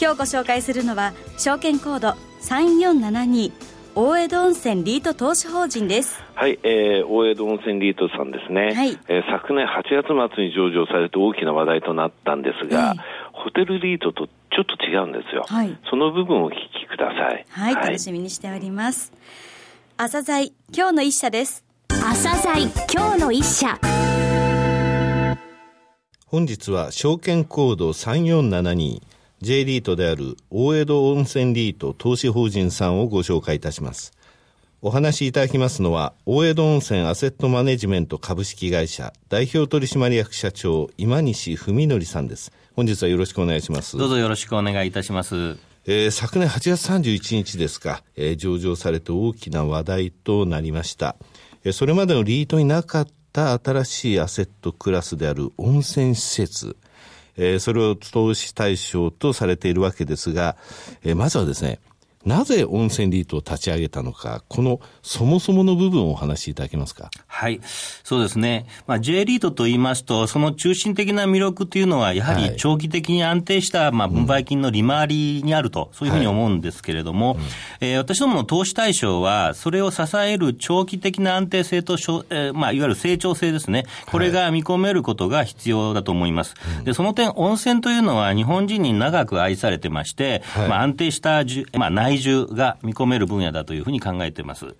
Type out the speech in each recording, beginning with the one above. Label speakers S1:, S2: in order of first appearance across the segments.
S1: 今日ご紹介するのは証券コード3472大江戸温泉リート投資法人です。
S2: はい、えー、大江戸温泉リートさんですね、はい。えー、昨年8月末に上場されて大きな話題となったんですが、ホテルリートとちょっと違うんですよ、はい、その部分をお聞きください、
S1: はい、はい、楽しみにしております。朝鮮今日の一社です。
S3: 朝鮮今日の一社。
S4: 本日は証券コード3472 J リートである大江戸温泉リート投資法人さんをご紹介いたします。お話しいただきますのは、大江戸温泉アセットマネジメント株式会社代表取締役社長今西文則さんです。本日はよろしくお願いします。
S5: どうぞよろしくお願いいたします。
S4: えー、昨年8月31日ですか、えー、上場されて大きな話題となりました。えー、それまでのリートになかった新しいアセットクラスである温泉施設。えー、それを投資対象とされているわけですが、えー、まずはですね、なぜ温泉リートを立ち上げたのか、このそもそもの部分をお話しいただけますか？
S5: はい。そうですね。まあ、J リートと言いますと、その中心的な魅力というのは、やはり長期的に安定した、まあ、分配金の利回りにあると、そういうふうに思うんですけれども、はいえー、私どもの投資対象は、それを支える長期的な安定性と、えー、まあ、いわゆる成長性ですね。これが見込めることが必要だと思います。はい、で、その点、温泉というのは日本人に長く愛されてまして、はい、まあ、安定した、まあ、内需が見込める分野だというふうに考えています。はい、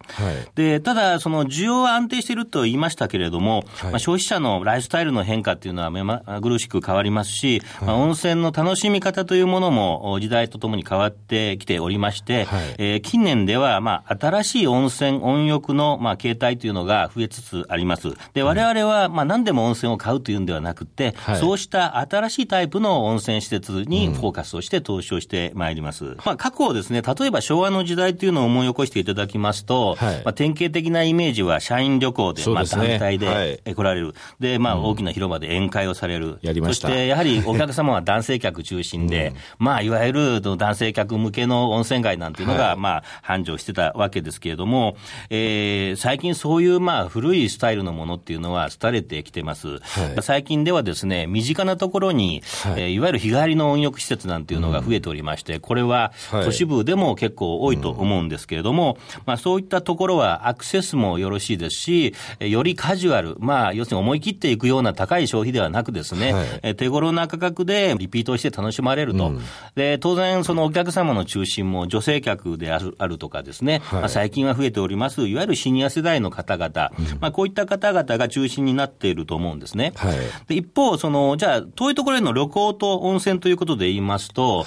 S5: で、ただ、その需要は安定していると言いましたけれども、はい、まあ、消費者のライフスタイルの変化っていうのは目まぐるしく変わりますし、はい、まあ、温泉の楽しみ方というものも時代とともに変わってきておりまして、はい、えー、近年では、まあ、新しい温泉、温浴の、まあ、形態というのが増えつつあります。で、我々は、まあ、何でも温泉を買うというんではなくて、そうした新しいタイプの温泉施設にフォーカスをして投資をしてまいります。うん、まあ、過去をですね、例えば昭和の時代というのを思い起こしていただきますと、はい、まあ、典型的なイメージは社員旅行で、でね、まあ、団体で来られる。はい、で、まあ、大きな広場で宴会をされる。
S4: やりました。
S5: そして、やはりお客様は男性客中心で、うん、まあ、いわゆる男性客向けの温泉街なんていうのが、はい、まあ、繁盛してたわけですけれども、えー、最近そういう、まあ、古いスタイルのものっていうのは廃れてきてます。はい、最近ではですね、身近なところに、はい、えー、いわゆる日帰りの温浴施設なんていうのが増えておりまして、これは都市部でも結構多いと思うんですけれども、まあ、そういったところはアクセスもよろしいですし、よりカジュアル、まあ、要するに思い切っていくような高い消費ではなくですね、はい、手頃な価格でリピートして楽しまれると。うん、で、当然、そのお客様の中心も女性客であるあるとかですね、はい、まあ、最近は増えております、いわゆるシニア世代の方々、うん、まあ、こういった方々が中心になっていると思うんですね。はい、で一方、その、じゃあ、遠いところへの旅行と温泉ということで言いますと、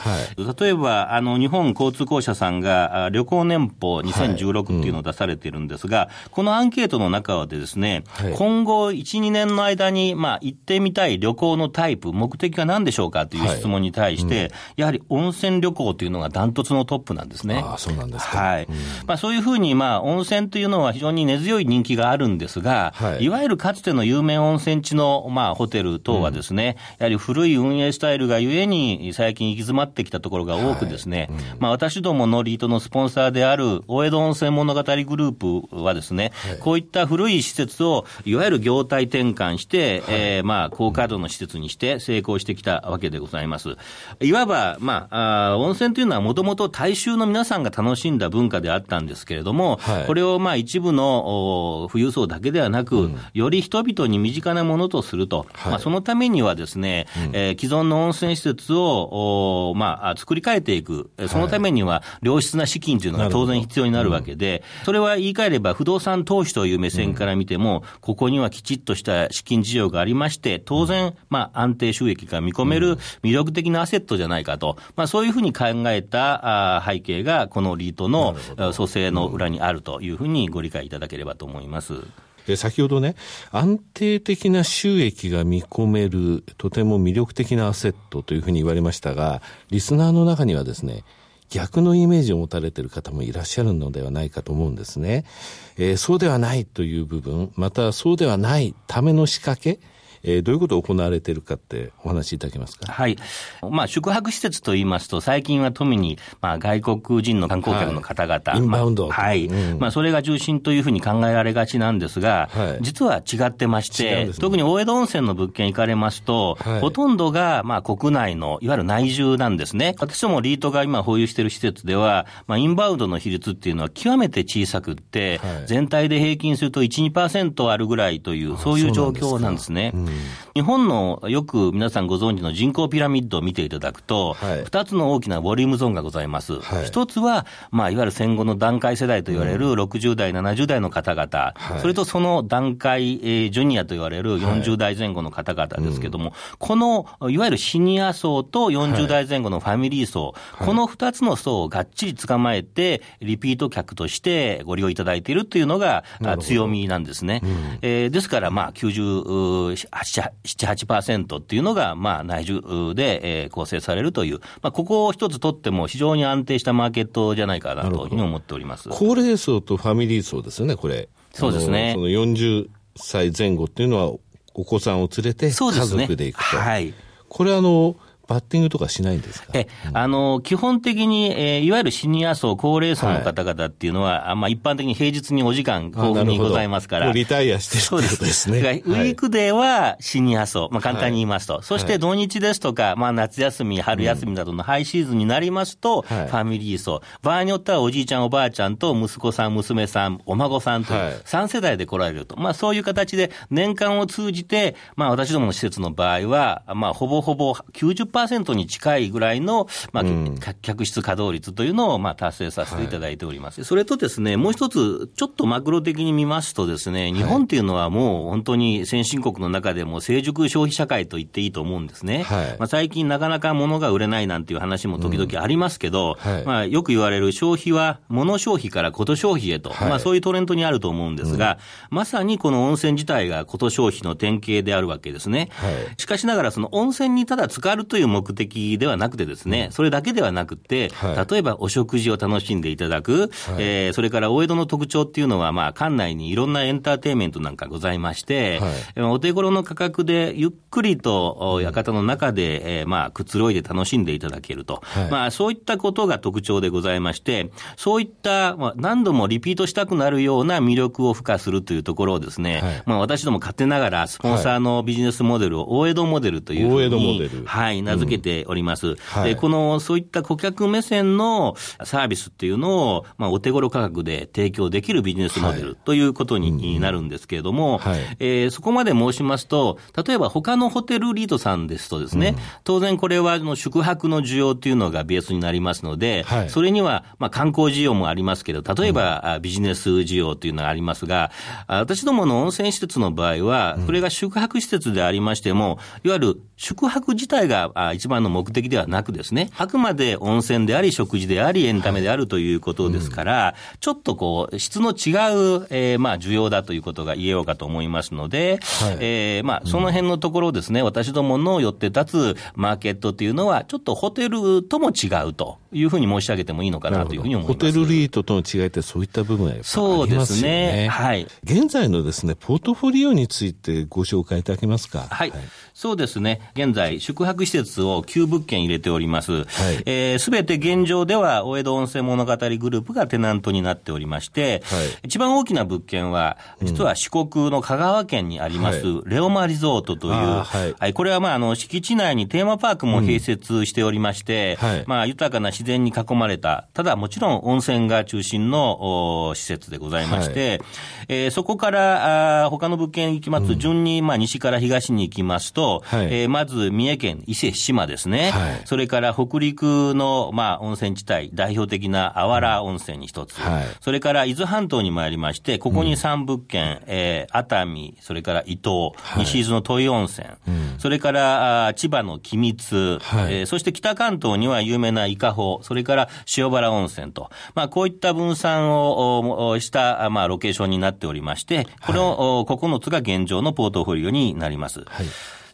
S5: 例えば、あの、日本交通公社さんが旅行年報2016っていうのを出されているんですが、このアンケートの中でですね、今後1、2年の間に、まあ、行ってみたい旅行のタイプ、目的は何でしょうかという質問に対して、はいうん、やはり温泉旅行というのがダントツのトップなんですね。
S4: あそうなんですか。
S5: はい。うん、まあ、そういうふうに、まあ、温泉というのは非常に根強い人気があるんですが、はい、いわゆるかつての有名温泉地の、まあ、ホテル等はですね、うん、やはり古い運営スタイルがゆえに、最近行き詰まってきたところが多くですね、はい、まあ、私どものリートのスポンサーである大江戸温泉物語グループはですね、はい、こういった古い施設を、いわゆる業態転換して、はい、えー、まあ、高稼働の施設にして成功してきたわけでございます。いわば、まあ、あ温泉というのはもともと大衆の皆さんが楽しんだ文化であったんですけれども、はい、これをまあ一部の富裕層だけではなく、うん、より人々に身近なものとすると、はい、まあ、そのためにはですね、うん、えー、既存の温泉施設を、おまあ、作り変えていく、そのためには良質な資金というのが当然必要になるわけで、うん、それは言い換えれば不動産投資という目線から見ても、ここにはきちっとした資金事情がありまして、当然、まあ、安定収益が見込める魅力的なアセットじゃないかと、まあ、そういうふうに考えた背景が、このリートの蘇生の裏にあるというふうにご理解いただければと思います。
S4: 先ほどね、安定的な収益が見込める、とても魅力的なアセットというふうに言われましたが、リスナーの中にはですね、逆のイメージを持たれている方もいらっしゃるのではないかと思うんですね。えー、そうではないという部分、またそうではないための仕掛け、えー、どういうことが行われているかってお話しいただけますか？
S5: はい。まあ、宿泊施設といいますと、最近は富に、まあ、外国人の観光客の方々。はい、
S4: インバウンド。
S5: まあ、はい、うん、まあ、それが中心というふうに考えられがちなんですが、はい、実は違ってまして、ね、特に大江戸温泉の物件行かれますと、はい、ほとんどが、まあ、国内の、いわゆる内需なんですね。私どもリートが今保有している施設では、まあ、インバウンドの比率っていうのは極めて小さくって、全体で平均すると1、2%あるぐらいという、そういう状況なんですね。日本のよく皆さんご存知の人口ピラミッドを見ていただくと、二、はい、つの大きなボリュームゾーンがございます。一、はい、つは、まあ、いわゆる戦後の段階世代と言われる60代、70代の方々、はい、それとその段階、えー、ジュニアと言われる40代前後の方々ですけども、はいうん、この、いわゆるシニア層と40代前後のファミリー層、この二つの層をがっちり捕まえて、リピート客としてご利用いただいているというのが強みなんですね。うん、えー、ですから、まあ、98、7、8%っていうのが、まあ、内需で、えー、構成されるという、まあ、ここを一つ取っても非常に安定したマーケットじゃないかなというふうに思っております
S4: 高齢層とファミリー層ですよね、これ。
S5: そうですね。
S4: その40歳前後っていうのは、お子さんを連れて家族で行くと。ね、はい。これあの、バッティングとかしないんですか？
S5: え、あの、基本的に、えー、いわゆるシニア層、高齢層の方々っていうのは、はい、まあ一般的に平日にお時間豊富にございますから。
S4: リタイアしてるってことですね。
S5: はい、ウィークデーはシニア層、まあ簡単に言いますと。はい、そして土日ですとか、まあ夏休み、春休みなどのハイシーズンになりますと、ファミリー層。場合によってはおじいちゃん、おばあちゃんと息子さん、娘さん、お孫さんと、3世代で来られると。まあそういう形で年間を通じて、まあ私どもの施設の場合は、まあほぼほぼ90%に近いいぐらいの、まあ、客室稼働率というのを、まあ、達成させていただいております。はい、それとですね、もう一つ、ちょっとマクロ的に見ますとですね、日本っていうのはもう本当に先進国の中でも成熟消費社会と言っていいと思うんですね。はい、まあ、最近なかなか物が売れないなんていう話も時々ありますけど、うんはい、まあ、よく言われる消費は物消費からこと消費へと、まあ、そういうトレンドにあると思うんですが、うん、まさにこの温泉自体がこと消費の典型であるわけですね。しかしながらその温泉にただ浸かるという目的ではなくてですね、それだけではなくて、はい、例えばお食事を楽しんでいただく、はい、えー、それから大江戸の特徴っていうのは、まあ、館内にいろんなエンターテインメントなんかございまして、はい、お手頃の価格でゆっくりと館の中で、えー、まあ、くつろいで楽しんでいただけると、はい、まあ、そういったことが特徴でございまして、そういった、まあ、何度もリピートしたくなるような魅力を付加するというところをですね、はい、まあ、私ども勝手ながら、スポンサーのビジネスモデルを大江戸モデルというふうに、はい、名付けております。うん。はい、この、そういった顧客目線のサービスっていうのを、まあ、お手頃価格で提供できるビジネスモデルということになるんですけれども、はい、えー、そこまで申しますと、例えば他のホテルリートさんですとですね、うん、当然これはの宿泊の需要っていうのがベースになりますので、はい、それには、まあ、観光需要もありますけど、例えば、ビジネス需要というのがありますが、私どもの温泉施設の場合は、これが宿泊施設でありましても、いわゆる宿泊自体が一番の目的ではなくですね、あくまで温泉であり、食事であり、エンタメであるということですから、はいうん、ちょっとこう、質の違う、えー、まあ、需要だということが言えようかと思いますので、はい、えー、まあ、その辺のところですね、私どもの寄って立つマーケットというのは、ちょっとホテルとも違うというふうに申し上げてもいいのかなというふうに思います。ホ
S4: テルリートとの違いってそういった部分はやっぱりありますよね。そうですね。はい。現在のですね、ポートフォリオについてご紹介いただけますか？
S5: はい。はい、そうですね。現在、宿泊施設を9物件入れております。はい。えー、すべて現状では、大江戸温泉物語グループがテナントになっておりまして、はい、一番大きな物件は、実は四国の香川県にあります、レオマリゾートという、はい、はい、これはまあ、あの、敷地内にテーマパークも併設しておりまして、うんはい、まあ、豊かな自然に囲まれた、ただもちろん温泉が中心の施設でございまして、はい、えー、そこからあ他の物件行きます、順に、まあ、西から東に行きますと、はい、えー、まず三重県伊勢志摩ですね、はい、それから北陸の、まあ、温泉地帯、代表的なあわら温泉に一つ、はい、それから伊豆半島に参りまして、ここに3物件、うん、えー、熱海、それから伊東、西伊豆の土井温泉、うん、それからあ千葉の君津、はい、えー、そして北関東には有名な伊香保、それから塩原温泉と、まあ、こういった分散をした、まあ、ロケーションになっておりまして、これを、はい、9つが現状のポートフォリオになります。はい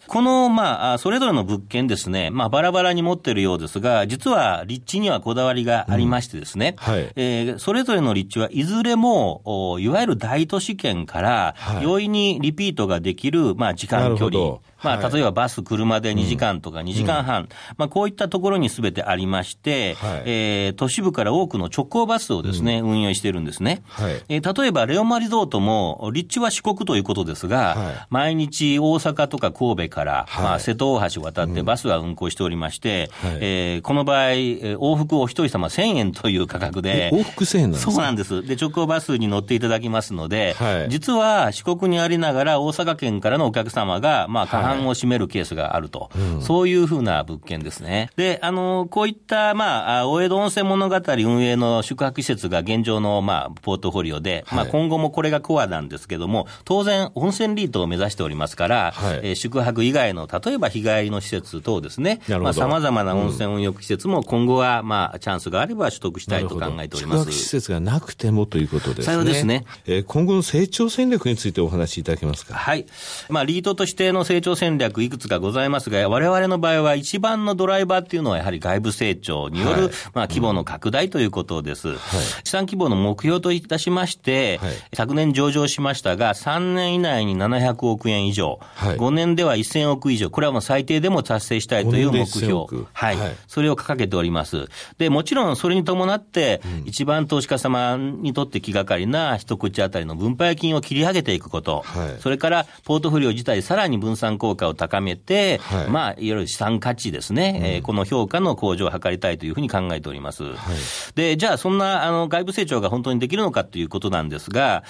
S5: この、まあ、それぞれの物件ですね、まあ、バラバラに持っているようですが、実は立地にはこだわりがありましてですね、うん、はい、えー、それぞれの立地はいずれも、いわゆる大都市圏から、容易にリピートができる、まあ、時間距離、まあ、例えばバス、車で2時間とか2時間半、うん、まあ、こういったところにすべてありまして、はい、えー、都市部から多くの直行バスをですね、うん、運用しているんですね。はい、えー、例えば、レオマリゾートも、立地は四国ということですが、はい、毎日大阪とか神戸から、まあ、瀬戸大橋渡ってバスは運行しておりまして、うん、えー、この場合、往復お一人様1000円という価格で、
S4: 往復1000円なんです
S5: か？そうなんです。で、直行バスに乗っていただきますので、実は四国にありながら大阪県からのお客様が、まあ、過半を占めるケースがあると、うん、そういうふうな物件ですね。で、あの、こういった、まあ、大江戸温泉物語運営の宿泊施設が現状の、まあ、ポートフォリオで、はい、まあ、今後もこれがコアなんですけども、当然、温泉リートを目指しておりますから、はい、えー、宿泊以外の、例えば日帰りの施設等ですね、まあ、様々な温泉温浴施設も今後は、まあ、チャンスがあれば取得したいと考えております。
S4: 施設がなくてもということですね。
S5: ですね。
S4: えー、今後の成長戦略についてお話しいただけますか？
S5: はい。まあ、リートとしての成長戦略、いくつかございますが、我々の場合は一番のドライバーっていうのはやはり外部成長による、はい、まあ規模の拡大ということです。はい、資産規模の目標といたしまして、はい、昨年上場しましたが、3年以内に700億円以上、はい、5年では1000億以上、これはもう最低でも達成したいという目標。はい。それを掲げております。で、もちろんそれに伴って、うん、一番投資家様にとって気がかりな一口当たりの分配金を切り上げていくこと、それからポートフォリオ自体さらに分散効果を高めて、まあいわゆる資産価値ですね、うん、えー、この評価の向上を図りたいというふうに考えております。はい、で、じゃあ、そんなあの外部成長が本当にできるのかということなんですが、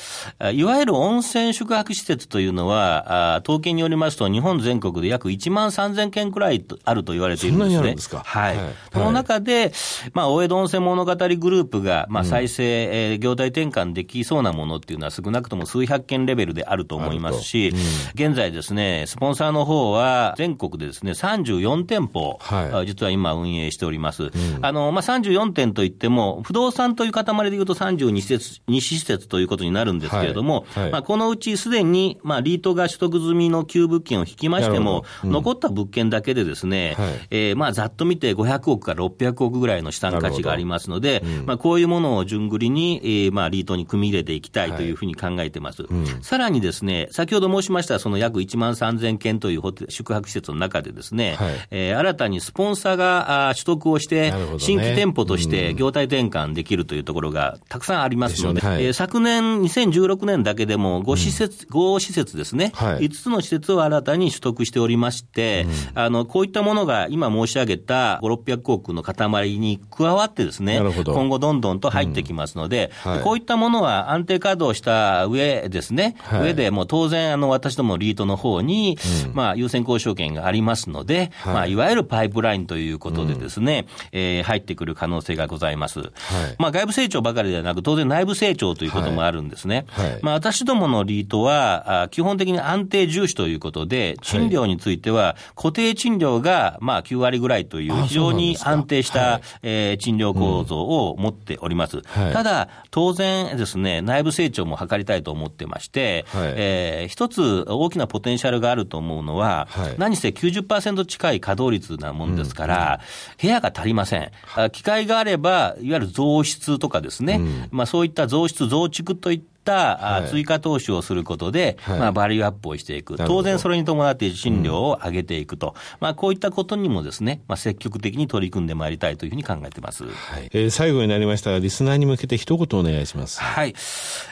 S5: いわゆる温泉宿泊施設というのは、あ統計によりますと、日本全国で約1万3000件くらいあると言われているんですね。そんなにあるんですか？はい。はい、その中で、まあ、大江戸温泉物語グループが、まあ、再生、うん、えー、業態転換できそうなものっていうのは少なくとも数百件レベルであると思いますし、うん、現在ですね、スポンサーの方は全国でですね、ね、34店舗、はい、実は今運営しております。うん、あの、まあ、34店といっても、不動産という塊でいうと32施設、2施設ということになるんですけれども、はいはい、まあ、このうちすでに、まあ、リートが取得済みの旧物件を引きましても、うん、残った物件だけでですね、はい、えー、まあ、ざっと見て500億から600億ぐらいの資産価値がありますので、うん、まあ、こういうものを順繰りに、えー、まあ、リートに組み入れていきたいというふうに考えてます。さらにですね、先ほど申しましたその約1万3000件という宿泊施設の中でですね、はい、えー、新たにスポンサーが取得をして、新規店舗として業態転換できるというところがたくさんありますので、ではい、えー、昨年、2016年だけでも5施設、うん、5施設ですね、はい、5つの施設を新たに取得しておりまして、うん、あのこういったものが今申し上げた5、600億の塊に加わってですね、今後どんどんと入ってきますので、うん。はい、こういったものは安定稼働した上ですね、上でもう当然、あの私どもリートの方に、まあ、優先交渉権がありますので、はい。まあ、いわゆるパイプラインということでですね、うん、えー、入ってくる可能性がございます。はい、まあ、外部成長ばかりではなく、当然内部成長ということもあるんですね。はい。はい、まあ、私どものリートは、あ基本的に安定重視ということで、賃料については、固定賃料が、まあ、9割ぐらいという、非常に安定した、えー、賃料構造を持っております。ただ、当然ですね、内部成長も図りたいと思ってまして、はい、えー、一つ大きなポテンシャルがあると思うのは、はい、何せ90%近い稼働率なもんですから、部屋が足りません。機会があれば、いわゆる増室とかですね、まあそういった増室、増築といったった追加投資をすることで、はい、まあ、バリューアップをしていく、当然それに伴って賃料を上げていくと、うん、まあ、こういったことにもですね、まあ、積極的に取り組んでまいりたいというふうに考えてます、はい。
S4: えー、最後になりましたが、リスナーに向けて一言お願いします。
S5: はい、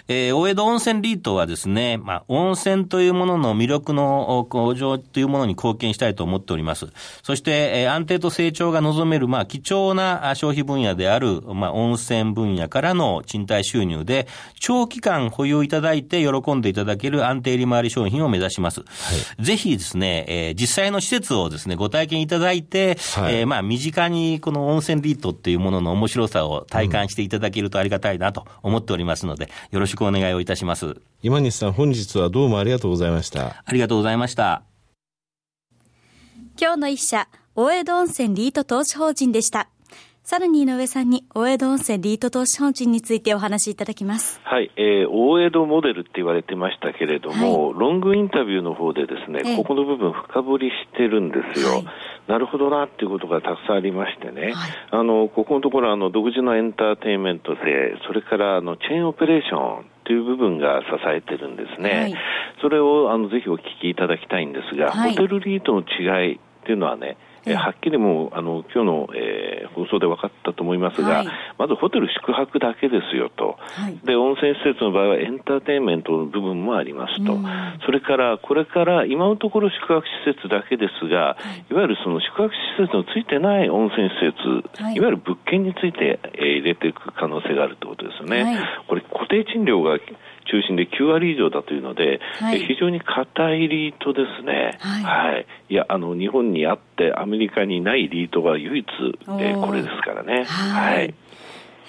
S5: えー、大江戸温泉リートはですね、まあ、温泉というものの魅力の向上というものに貢献したいと思っております。そして、えー、安定と成長が望める、まあ、貴重な消費分野である、まあ、温泉分野からの賃貸収入で、長期間保有いただいて喜んでいただける安定利回り商品を目指します。はい、ぜひですね、えー、実際の施設をですね、ご体験いただいて、はい、えー、まあ、身近にこの温泉リートっていうものの面白さを体感していただけるとありがたいなと思っておりますので、よろしくお願いをいたします。
S4: 今西さん、本日はどうもありがとうございました。
S5: ありがとうございました。
S1: 今日の一社、大江戸温泉リート投資法人でした。さらに井上さんに大江戸温泉リート投資法人についてお話しいただきます。
S2: はい、えー、大江戸モデルって言われてましたけれども、はい、ロングインタビューの方でですね、えー、ここの部分深掘りしてるんですよ。はい、なるほどなっていうことがたくさんありましてね、はい、あの、ここのところあの、独自のエンターテインメントで、それからあの、チェーンオペレーション、という部分が支えてるんですね。はい、それをあのぜひお聞きいただきたいんですが、ホテルリートの違いっていうのはね、えー、はっきりもうあの今日の、えー、放送で分かったと思いますが、はい、まずホテル宿泊だけですよと、はい、で温泉施設の場合はエンターテインメントの部分もありますと、それからこれから今のところ宿泊施設だけですが、はい、いわゆるその宿泊施設のついてない温泉施設、い、わゆる物件について、えー、入れていく可能性があるということですよね。これ固定賃料が中心で9割以上だというので、はい、非常に硬いリートですね。はい。はい、いや、あの、日本にあってアメリカにないリートが唯一、えー、これですからね。はい。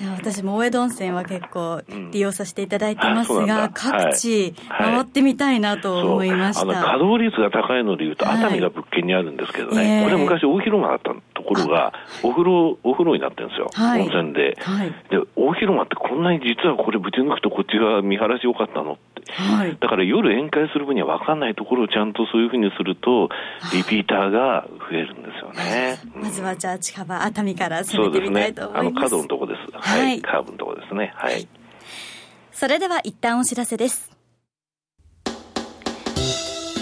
S1: い。や私も大江戸温泉は結構利用させていただいてますが、うん、各地回ってみたいなと思いました、
S2: はい、稼働率が高いのでいうと、熱海が物件にあるんですけどね、これ昔大広間あったところが、お風呂、お風呂になってるんですよ、温泉で。で、大広間ってこんなに実はこれぶち抜くとこっちが見晴らし良かったのって。だから夜宴会する分には分かんないところをちゃんとそういうふうにすると、リピーターが増えるんですよね。
S1: まずはじゃあ近場熱海から攻めてみたいと思います。そうですね。あの
S2: 角のとこです。はい、カーブのところですね。はい。
S1: それでは一旦お知らせです。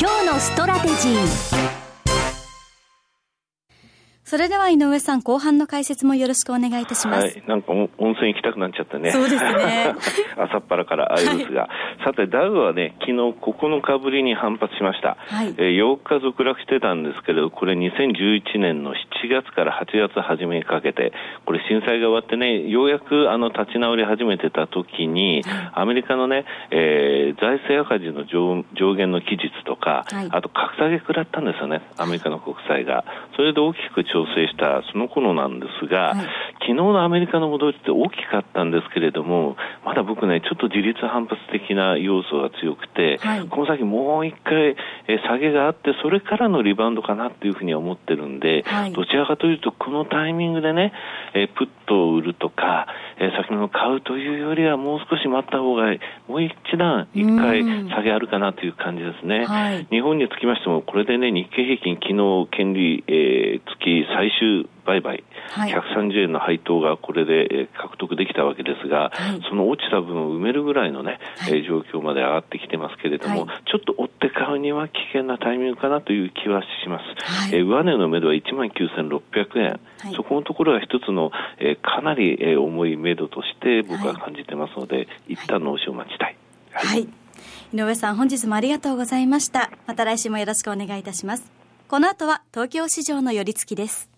S3: 今日のストラテジー。
S1: それでは井上さん、後半の解説もよろしくお願いいたします。はい、
S2: なんか温泉行きたくなっちゃってね。
S1: そうですね。
S2: 朝っぱらからあれですが、はい、さて、ダウはね、昨日9日ぶりに反発しました。はい、えー、8日続落してたんですけれど、これ2011年の7月から8月初めにかけて、これ震災が終わってね、ようやくあの立ち直り始めてた時に、アメリカのね、えー、財政赤字の上上限の期日とか、はい、あと格下げ食らったんですよね、アメリカの国債が。それで大きく調整したその頃なんですが、はい、昨日のアメリカの戻りって大きかったんですけれども、まだ僕ね、ちょっと自立反発的な要素が強くて、はい、この先もう一回、え下げがあって、それからのリバウンドかなっていうふうには思ってるんで、はい、どちらかというと、このタイミングでね、えプットを売るとか、え先物を買うというよりは、もう少し待った方が、もう一段、一回下げあるかなという感じですね。日本につきましても、これでね、日経平均、昨日、権利、えー、月最終売買、はい、130円の配当がこれで獲得できたわけですが、はい、その落ちた分を埋めるぐらいのね、はい、状況まで上がってきてますけれども、ちょっと追って買うには危険なタイミングかなという気はします。え上値の目処は1万9600円、そこのところが一つの、えかなり、え重い目処として僕は感じてますので、一旦の押しを待ちたい。
S1: はい。井上さん本日もありがとうございました。また来週もよろしくお願いいたします。この後は東京市場の寄り付きです